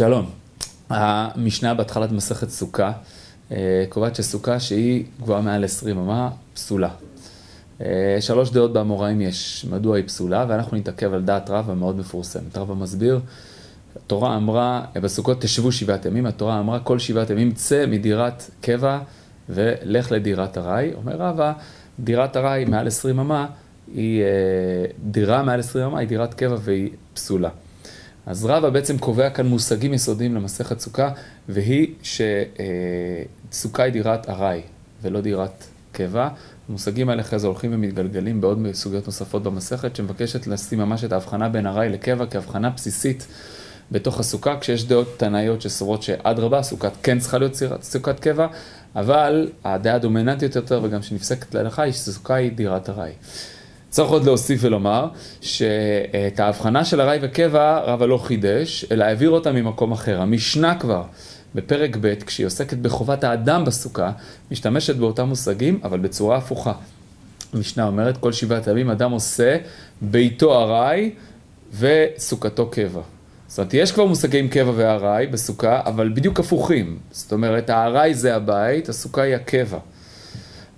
שלום. המשנה בהתחלת מסכת סוכה אה, קובעת שסוכה שהיא גבוהה מעל 20 אמה, פסולה. אה, שלוש דעות באמוראים יש, מדוע היא פסולה, ואנחנו נתעכב על דעת רבא מאוד מפורסמת. רבא מסביר, התורה אמרה, בסוכות תשבו שבעת ימים, התורה אמרה כל שבעת ימים צא מדירת קבע ולך לדירת ארעי. אומר רבא, דירת ארעי מעל 20 אמה, היא אה, דירה מעל 20 אמה, היא דירת קבע והיא פסולה. אז רבא בעצם קובע כאן מושגים יסודיים למסכת סוכה, והיא שסוכה היא דירת ארעי ולא דירת קבע. המושגים האלה אחרי זה הולכים ומתגלגלים בעוד סוגיות נוספות במסכת, שמבקשת לשים ממש את ההבחנה בין ארעי לקבע כהבחנה בסיסית בתוך הסוכה, כשיש דעות תנאיות שסוברות שאדרבה, סוכת כן צריכה להיות סוכת קבע, אבל הדעה הדומיננטית יותר וגם שנפסקת להלכה היא שסוכה היא דירת ארעי. צריך עוד להוסיף ולומר שאת ההבחנה של ארעי וקבע רבא לא חידש, אלא העביר אותה ממקום אחר. המשנה כבר, בפרק ב', כשהיא עוסקת בחובת האדם בסוכה, משתמשת באותם מושגים, אבל בצורה הפוכה. המשנה אומרת, כל שבעת ימים אדם עושה ביתו ארעי וסוכתו קבע. זאת אומרת, יש כבר מושגים קבע וארעי בסוכה, אבל בדיוק הפוכים. זאת אומרת, הארעי זה הבית, הסוכה היא הקבע.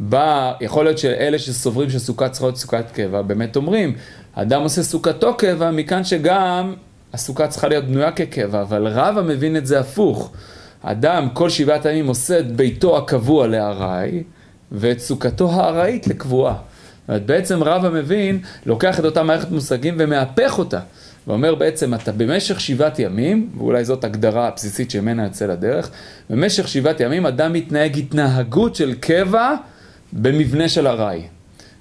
בא, יכול להיות שאלה שסוברים שסוכה צריכה להיות סוכת קבע, באמת אומרים, אדם עושה סוכתו קבע, מכאן שגם הסוכה צריכה להיות בנויה כקבע, אבל רבא מבין את זה הפוך. אדם כל שבעת הימים עושה את ביתו הקבוע לארעי, ואת סוכתו הארעית לקבועה. זאת אומרת, בעצם רבא מבין, לוקח את אותה מערכת מושגים ומהפך אותה. ואומר בעצם, אתה במשך שבעת ימים, ואולי זאת הגדרה הבסיסית שממנה יוצא לדרך, במשך שבעת ימים אדם מתנהג התנהגות של קבע, במבנה של ארעי.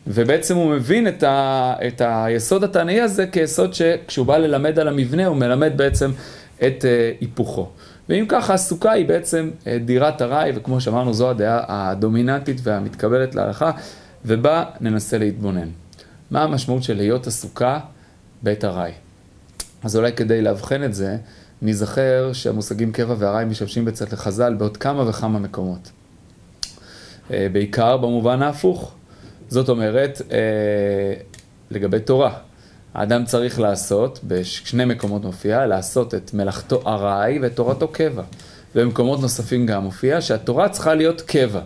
ובעצם הוא מבין את, ה, את היסוד התענאי הזה כיסוד שכשהוא בא ללמד על המבנה, הוא מלמד בעצם את uh, היפוכו. ואם ככה, הסוכה היא בעצם uh, דירת ארעי, וכמו שאמרנו, זו הדעה הדומיננטית והמתקבלת להלכה, ובה ננסה להתבונן. מה המשמעות של היות הסוכה בית ארעי? אז אולי כדי לאבחן את זה, ניזכר שהמושגים קבע וארעי משמשים בצד לחז"ל בעוד כמה וכמה מקומות. אה, בעיקר במובן ההפוך. זאת אומרת, אה, לגבי תורה, האדם צריך לעשות, בשני מקומות מופיע, לעשות את מלאכתו ארעי ואת תורתו קבע. ובמקומות נוספים גם מופיע שהתורה צריכה להיות קבע.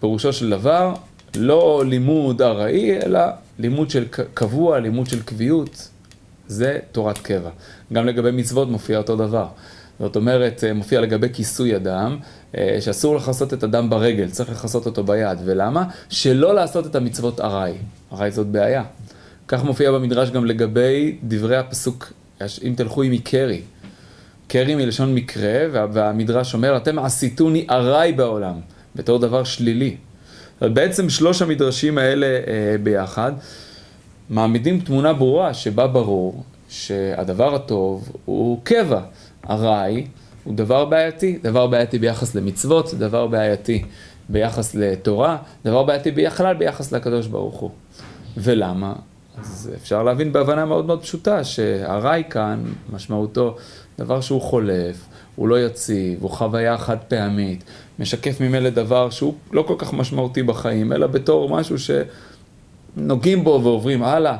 פירושו של דבר, לא לימוד ארעי, אלא לימוד של קבוע, לימוד של קביעות. זה תורת קבע. גם לגבי מצוות מופיע אותו דבר. זאת אומרת, אה, מופיע לגבי כיסוי אדם, אה, שאסור לכסות את אדם ברגל, צריך לכסות אותו ביד. ולמה? שלא לעשות את המצוות ארעי. ארעי זאת בעיה. כך מופיע במדרש גם לגבי דברי הפסוק, אם תלכו עם מקרי. קרי מלשון מקרה, והמדרש אומר, אתם עשיתוני ארעי בעולם, בתור דבר שלילי. בעצם שלוש המדרשים האלה אה, ביחד מעמידים תמונה ברורה שבה ברור שהדבר הטוב הוא קבע. ארעי הוא דבר בעייתי, דבר בעייתי ביחס למצוות, דבר בעייתי ביחס לתורה, דבר בעייתי בכלל ביחס לקדוש ברוך הוא. ולמה? אז אפשר להבין בהבנה מאוד מאוד פשוטה שארעי כאן, משמעותו דבר שהוא חולף, הוא לא יציב, הוא חוויה חד פעמית, משקף ממילא דבר שהוא לא כל כך משמעותי בחיים, אלא בתור משהו שנוגעים בו ועוברים הלאה,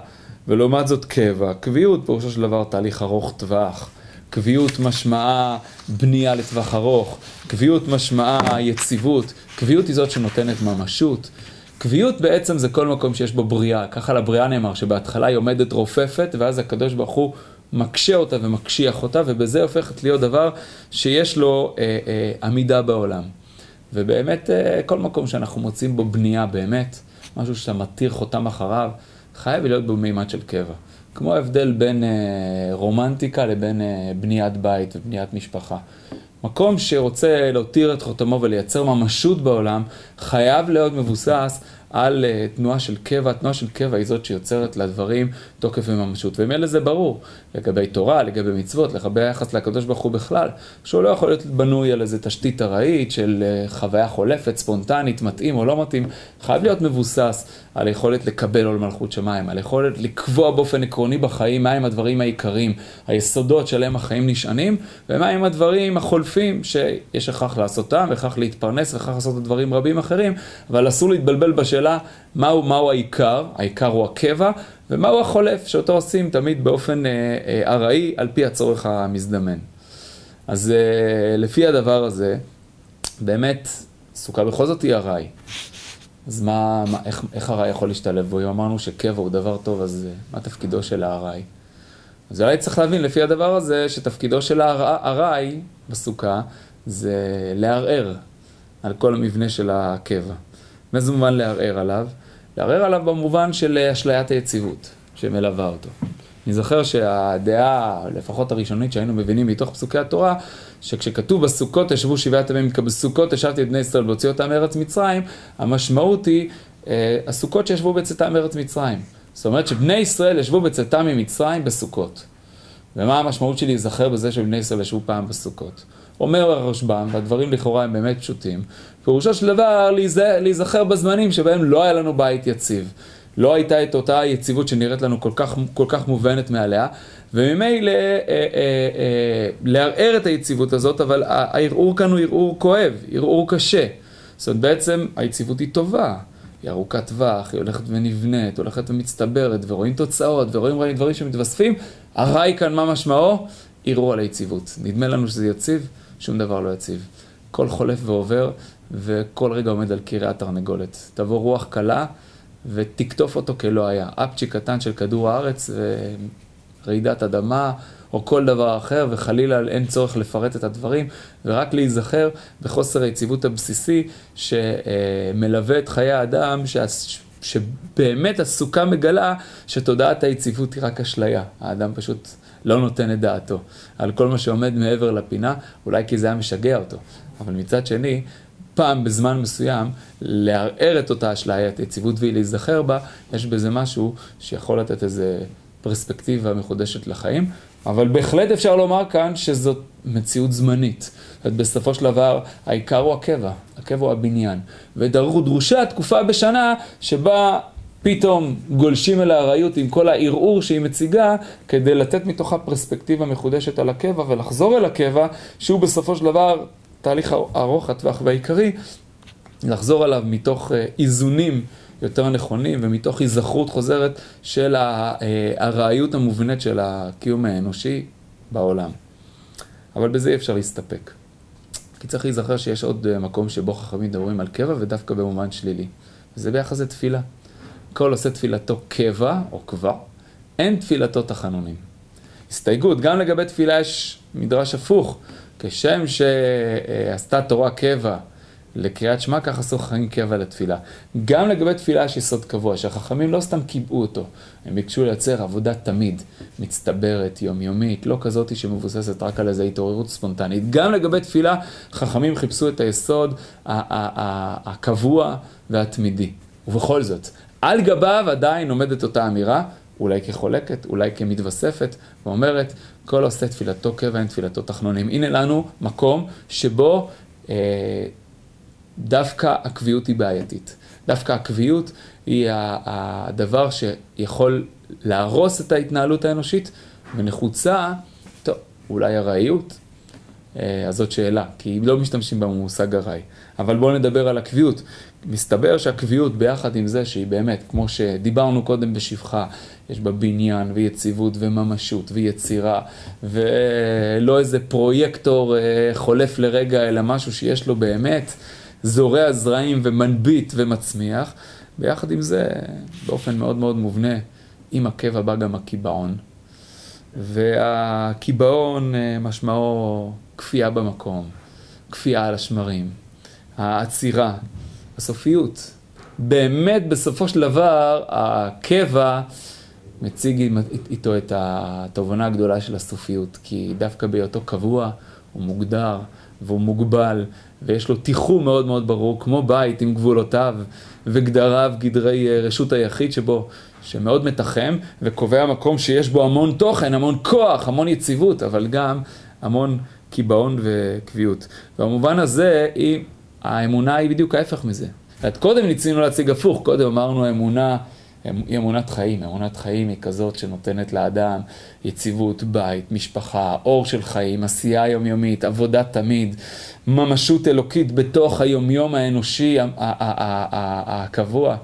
ולעומת זאת קבע, קביעות פירושו של דבר תהליך ארוך טווח. קביעות משמעה בנייה לטווח ארוך, קביעות משמעה יציבות, קביעות היא זאת שנותנת ממשות. קביעות בעצם זה כל מקום שיש בו בריאה, ככה לבריאה נאמר שבהתחלה היא עומדת רופפת ואז הקדוש ברוך הוא מקשה אותה ומקשיח אותה ובזה הופכת להיות דבר שיש לו אה, אה, עמידה בעולם. ובאמת אה, כל מקום שאנחנו מוצאים בו בנייה באמת, משהו שאתה מתיר חותם אחריו, חייב להיות בו מימד של קבע. כמו ההבדל בין אה, רומנטיקה לבין אה, בניית בית ובניית משפחה. מקום שרוצה להותיר את חותמו ולייצר ממשות בעולם, חייב להיות מבוסס על uh, תנועה של קבע, תנועה של קבע היא זאת שיוצרת לדברים תוקף וממשות. ומילא זה ברור, לגבי תורה, לגבי מצוות, לגבי היחס לקדוש ברוך הוא בכלל, שהוא לא יכול להיות בנוי על איזה תשתית ארעית של uh, חוויה חולפת, ספונטנית, מתאים או לא מתאים, חייב להיות מבוסס על היכולת לקבל עול מלכות שמיים, על היכולת לקבוע באופן עקרוני בחיים מהם הדברים העיקריים, היסודות שעליהם החיים נשענים, ומהם הדברים החולפים שיש הכרח לעשותם, והכרח להתפרנס, והכרח לעשות דברים רבים אחרים, אבל אסור להתבלבל בשאלה מהו, מהו העיקר, העיקר הוא הקבע, ומהו החולף, שאותו עושים תמיד באופן אה, אה, ארעי, על פי הצורך המזדמן. אז אה, לפי הדבר הזה, באמת, סוכה בכל זאת היא ארעי. אז מה, מה איך, איך ארעי יכול להשתלב בו? אם אמרנו שקבע הוא דבר טוב, אז אה, מה תפקידו של הארעי? אז אולי צריך להבין לפי הדבר הזה, שתפקידו של הארעי בסוכה זה לערער על כל המבנה של הקבע. מאיזה מובן לערער עליו? לערער עליו במובן של אשליית היציבות שמלווה אותו. אני זוכר שהדעה, לפחות הראשונית שהיינו מבינים מתוך פסוקי התורה, שכשכתוב בסוכות ישבו שבעת ימים, בסוכות ישבתי את בני ישראל והוציא אותם מארץ מצרים, המשמעות היא אה, הסוכות שישבו בצאתם מארץ מצרים. זאת אומרת שבני ישראל ישבו בצאתם ממצרים בסוכות. ומה המשמעות של להיזכר בזה שבני ישראל ישבו פעם בסוכות? אומר הרשב"ם, והדברים לכאורה הם באמת פשוטים, פירושו של דבר להיזכר בזמנים שבהם לא היה לנו בית יציב. לא הייתה את אותה יציבות שנראית לנו כל כך, כל כך מובנת מעליה, וממילא אה, אה, אה, לערער את היציבות הזאת, אבל הערעור כאן הוא ערעור כואב, ערעור קשה. זאת אומרת, בעצם היציבות היא טובה. היא ארוכת טווח, היא הולכת ונבנית, הולכת ומצטברת, ורואים תוצאות, ורואים דברים שמתווספים. הרעי כאן, מה משמעו? ערעור על היציבות. נדמה לנו שזה יציב, שום דבר לא יציב. כל חולף ועובר, וכל רגע עומד על קריית תרנגולת. תבוא רוח קלה, ותקטוף אותו כלא היה. אפצ'י קטן של כדור הארץ, רעידת אדמה, או כל דבר אחר, וחלילה אין צורך לפרט את הדברים, ורק להיזכר בחוסר היציבות הבסיסי שמלווה את חיי האדם, ש... שבאמת הסוכה מגלה שתודעת היציבות היא רק אשליה. האדם פשוט לא נותן את דעתו על כל מה שעומד מעבר לפינה, אולי כי זה היה משגע אותו. אבל מצד שני, פעם בזמן מסוים לערער את אותה אשליית יציבות ולהיזכר בה, יש בזה משהו שיכול לתת איזה פרספקטיבה מחודשת לחיים, אבל בהחלט אפשר לומר כאן שזאת מציאות זמנית. זאת בסופו של דבר, העיקר הוא הקבע, הקבע הוא הבניין. ודרושה תקופה בשנה שבה פתאום גולשים אל הארעיות עם כל הערעור שהיא מציגה, כדי לתת מתוכה פרספקטיבה מחודשת על הקבע ולחזור אל הקבע, שהוא בסופו של דבר תהליך ארוך הטווח והעיקרי, לחזור עליו מתוך אה, איזונים יותר נכונים ומתוך היזכרות חוזרת של הארעיות אה, המובנית של הקיום האנושי בעולם. אבל בזה אי אפשר להסתפק. כי צריך להיזכר שיש עוד אה, מקום שבו חכמים מדברים על קבע ודווקא במובן שלילי. וזה ביחס לתפילה. כל עושה תפילתו קבע או קבע, אין תפילתו תחנונים. הסתייגות, גם לגבי תפילה יש מדרש הפוך. כשם שעשתה תורה קבע לקריאת שמע, כך עשו חכמים קבע לתפילה. גם לגבי תפילה יש יסוד קבוע, שהחכמים לא סתם קיבעו אותו, הם ביקשו לייצר עבודה תמיד, מצטברת, יומיומית, לא כזאת שמבוססת רק על איזו התעוררות ספונטנית. גם לגבי תפילה, חכמים חיפשו את היסוד הקבוע והתמידי. ובכל זאת, על גביו עדיין עומדת אותה אמירה, אולי כחולקת, אולי כמתווספת, ואומרת, כל עושה תפילתו קבע אין תפילתו תחנונים. הנה לנו מקום שבו אה, דווקא הקביעות היא בעייתית. דווקא הקביעות היא הדבר שיכול להרוס את ההתנהלות האנושית, ונחוצה, טוב, אולי ארעיות, אה, אז זאת שאלה, כי לא משתמשים במושג ארעי. אבל בואו נדבר על הקביעות. מסתבר שהקביעות ביחד עם זה שהיא באמת, כמו שדיברנו קודם בשבחה, יש בה בניין ויציבות וממשות ויצירה, ולא איזה פרויקטור אה, חולף לרגע, אלא משהו שיש לו באמת זורע זרעים ומנביט ומצמיח. ביחד עם זה, באופן מאוד מאוד מובנה, עם הקבע בא גם הקיבעון. והקיבעון אה, משמעו כפייה במקום, כפייה על השמרים, העצירה, הסופיות. באמת, בסופו של דבר, הקבע מציג איתו את התובנה הגדולה של הסופיות, כי דווקא בהיותו קבוע, הוא מוגדר והוא מוגבל, ויש לו תיחום מאוד מאוד ברור, כמו בית עם גבולותיו וגדריו, גדרי אה, רשות היחיד שבו, שמאוד מתחם וקובע מקום שיש בו המון תוכן, המון כוח, המון יציבות, אבל גם המון קיבעון וקביעות. במובן הזה, היא, האמונה היא בדיוק ההפך מזה. את קודם ניסינו להציג הפוך, קודם אמרנו אמונה, היא אמונת חיים, אמונת חיים היא כזאת שנותנת לאדם יציבות, בית, משפחה, אור של חיים, עשייה יומיומית, עבודה תמיד, ממשות אלוקית בתוך היומיום האנושי הקבוע.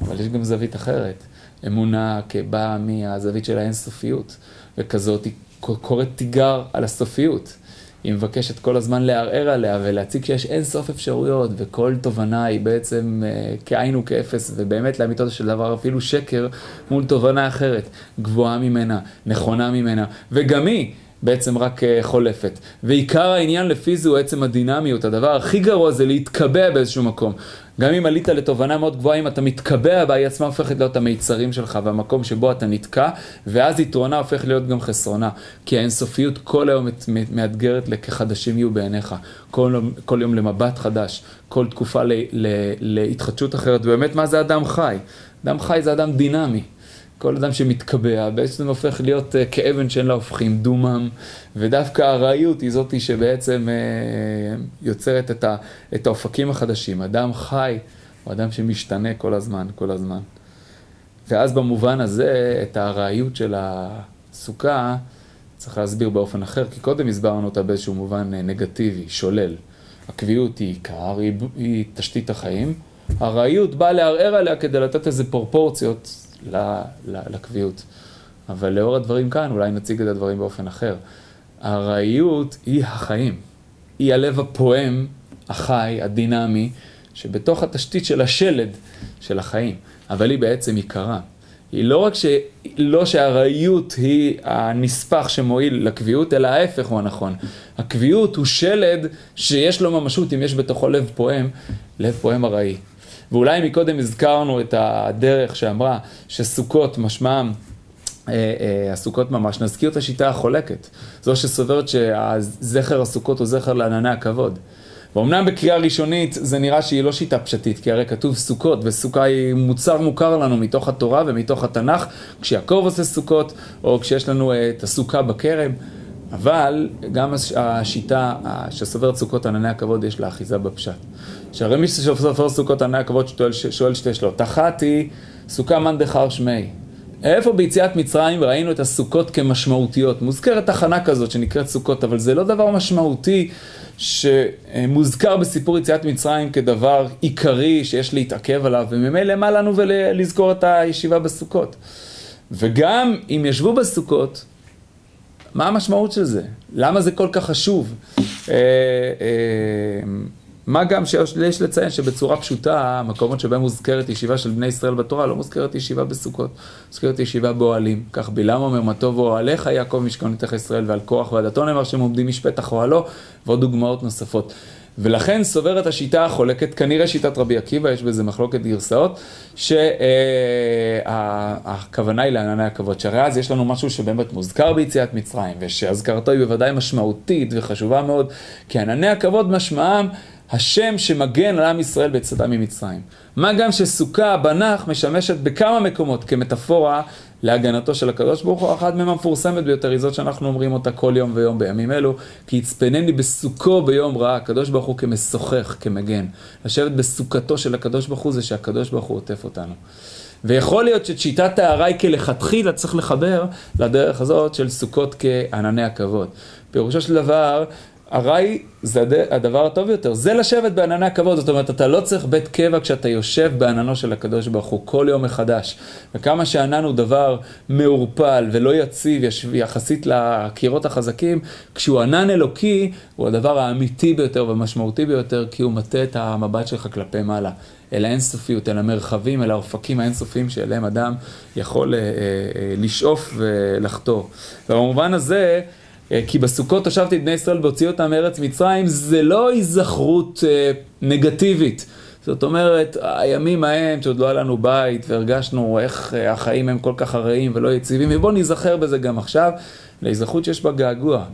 אבל יש גם זווית אחרת, אמונה כבאה מהזווית של האינסופיות, וכזאת היא קוראת תיגר על הסופיות. היא מבקשת כל הזמן לערער עליה ולהציג שיש אין סוף אפשרויות, וכל תובנה היא בעצם אה, כאין וכאפס, ובאמת לאמיתו של דבר אפילו שקר מול תובנה אחרת, גבוהה ממנה, נכונה ממנה, וגם היא. בעצם רק אה, חולפת. ועיקר העניין לפי זה הוא עצם הדינמיות. הדבר הכי גרוע זה להתקבע באיזשהו מקום. גם אם עלית לתובנה מאוד גבוהה, אם אתה מתקבע בה, היא עצמה הופכת להיות המיצרים שלך והמקום שבו אתה נתקע, ואז יתרונה הופך להיות גם חסרונה. כי האינסופיות כל היום מאתגרת לכחדשים יהיו בעיניך. כל, כל יום למבט חדש, כל תקופה ל, ל, להתחדשות אחרת. ובאמת, מה זה אדם חי? אדם חי זה אדם דינמי. כל אדם שמתקבע בעצם הופך להיות uh, כאבן שאין לה הופכים, דומם, ודווקא הארעיות היא זאתי שבעצם uh, יוצרת את, האופקים החדשים. אדם חי הוא אדם שמשתנה כל הזמן, כל הזמן. ואז במובן הזה, את הארעיות של הסוכה צריך להסביר באופן אחר, כי קודם הסברנו אותה באיזשהו מובן אה, נגטיבי, שולל. הקביעות היא עיקר, היא, היא תשתית החיים. הארעיות באה לערער עליה כדי לתת איזה פרופורציות לקביעות. אבל לאור הדברים כאן, אולי נציג את הדברים באופן אחר. הארעיות היא החיים. היא הלב הפועם, החי, הדינמי, שבתוך התשתית של השלד של החיים. אבל היא בעצם עיקרה. היא לא רק ש... לא שהארעיות היא הנספח שמועיל לקביעות, אלא ההפך הוא הנכון. הקביעות הוא שלד שיש לו ממשות אם יש בתוכו לב פועם, לב פועם ארעי. ואולי מקודם הזכרנו את הדרך שאמרה שסוכות משמעם אה, אה, הסוכות ממש, נזכיר את השיטה החולקת, זו שסוברת שהזכר הסוכות הוא זכר לענני הכבוד. ואומנם בקריאה ראשונית זה נראה שהיא לא שיטה פשטית, כי הרי כתוב סוכות, וסוכה היא מוצר מוכר לנו מתוך התורה ומתוך התנ"ך, כשיעקב עושה סוכות, או כשיש לנו אה, את הסוכה בכרם. אבל גם השיטה שסוברת סוכות ענני הכבוד יש לה אחיזה בפשט. שהרי מי שסופר סוכות ענני הכבוד שואל, שואל שתי שאלות. אחת היא סוכה מאן דחר שמי. איפה ביציאת מצרים ראינו את הסוכות כמשמעותיות? מוזכרת תחנה כזאת שנקראת סוכות, אבל זה לא דבר משמעותי שמוזכר בסיפור יציאת מצרים כדבר עיקרי שיש להתעכב עליו, וממילא מה לנו ולזכור את הישיבה בסוכות. וגם אם ישבו בסוכות, מה המשמעות של זה? למה זה כל כך חשוב? אה, אה, מה גם שיש לציין שבצורה פשוטה, המקומות שבהם מוזכרת ישיבה של בני ישראל בתורה, לא מוזכרת ישיבה בסוכות, מוזכרת ישיבה באוהלים. כך בלעם אומר, מה טוב אוהליך יעקב משכון נתך ישראל, ועל כוח ועדתו נאמר שהם עומדים משפטח אוהלו, ועוד דוגמאות נוספות. ולכן סוברת השיטה החולקת, כנראה שיטת רבי עקיבא, יש בזה מחלוקת גרסאות, שהכוונה היא לענני הכבוד, שהרי אז יש לנו משהו שבאמת מוזכר ביציאת מצרים, ושהזכרתו היא בוודאי משמעותית וחשובה מאוד, כי ענני הכבוד משמעם השם שמגן על עם ישראל בצאתם ממצרים. מה גם שסוכה בנח משמשת בכמה מקומות כמטאפורה להגנתו של הקדוש ברוך הוא, אחת מהן המפורסמת ביותר היא זאת שאנחנו אומרים אותה כל יום ויום בימים אלו, כי יצפנני בסוכו ביום רע, הקדוש ברוך הוא כמשוחח, כמגן. לשבת בסוכתו של הקדוש ברוך הוא זה שהקדוש ברוך הוא עוטף אותנו. ויכול להיות שאת שיטת הארעי כלכתחילה צריך לחבר לדרך הזאת של סוכות כענני הכבוד. פירושו של דבר, ארעי זה הדבר הטוב יותר, זה לשבת בענני הכבוד, זאת אומרת, אתה לא צריך בית קבע כשאתה יושב בעננו של הקדוש ברוך הוא כל יום מחדש. וכמה שענן הוא דבר מעורפל ולא יציב יחסית לקירות החזקים, כשהוא ענן אלוקי, הוא הדבר האמיתי ביותר והמשמעותי ביותר, כי הוא מטה את המבט שלך כלפי מעלה. אל האינסופיות, אל המרחבים, אל האופקים האינסופיים שאליהם אדם יכול אה, אה, אה לשאוף ולחתור. ובמובן הזה, כי בסוכות הושבתי את בני ישראל והוציאו אותם מארץ מצרים, זה לא היזכרות אה, נגטיבית. זאת אומרת, הימים ההם שעוד לא היה לנו בית והרגשנו איך אה, החיים הם כל כך הרעים ולא יציבים, ובואו ניזכר בזה גם עכשיו, להיזכרות שיש בה געגוע.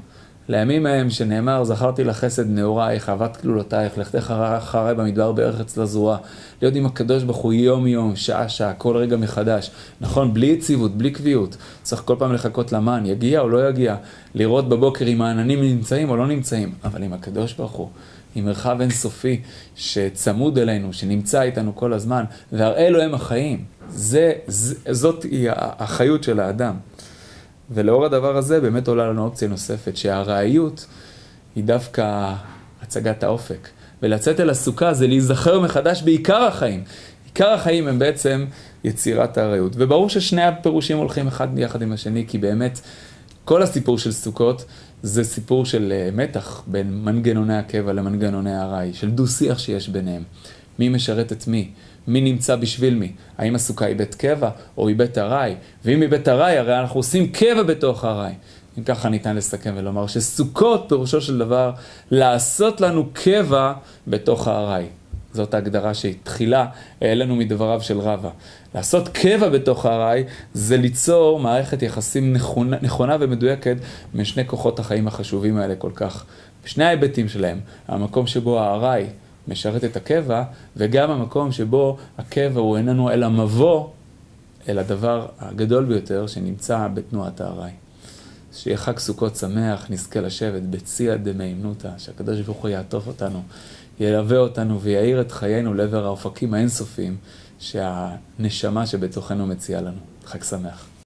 לימים ההם שנאמר, זכרתי לך חסד נעורייך, אהבת כלולותייך, לכתך אחריי במדבר בארץ לזרועה. להיות עם הקדוש ברוך הוא יום יום, שעה שעה, כל רגע מחדש. נכון, בלי יציבות, בלי קביעות. צריך כל פעם לחכות למן, יגיע או לא יגיע. לראות בבוקר אם העננים נמצאים או לא נמצאים. אבל עם הקדוש ברוך הוא, עם מרחב אינסופי שצמוד אלינו, שנמצא איתנו כל הזמן, והראה אלוהים החיים. זה, זה, זאת היא החיות של האדם. ולאור הדבר הזה באמת עולה לנו אופציה נוספת, שהארעיות היא דווקא הצגת האופק. ולצאת אל הסוכה זה להיזכר מחדש בעיקר החיים. עיקר החיים הם בעצם יצירת הארעיות. וברור ששני הפירושים הולכים אחד יחד עם השני, כי באמת כל הסיפור של סוכות זה סיפור של אה, מתח בין מנגנוני הקבע למנגנוני הארעי, של דו-שיח שיש ביניהם. מי משרת את מי? מי נמצא בשביל מי? האם הסוכה היא בית קבע או היא בית ארעי? ואם היא בית ארעי, הרי אנחנו עושים קבע בתוך ארעי. אם ככה ניתן לסכם ולומר שסוכות פירושו של דבר לעשות לנו קבע בתוך הארעי. זאת ההגדרה שהתחילה העלינו מדבריו של רבא. לעשות קבע בתוך הארעי זה ליצור מערכת יחסים נכונה, נכונה ומדויקת בין שני כוחות החיים החשובים האלה כל כך. בשני ההיבטים שלהם, המקום שבו הארעי משרת את הקבע, וגם המקום שבו הקבע הוא איננו אלא מבוא אל הדבר הגדול ביותר שנמצא בתנועת הארעי. שיהיה חג סוכות שמח, נזכה לשבת בציע דמיימנותא, שהקדוש ברוך הוא יעטוף אותנו, ילווה אותנו ויאיר את חיינו לעבר האופקים האינסופיים שהנשמה שבתוכנו מציעה לנו. חג שמח.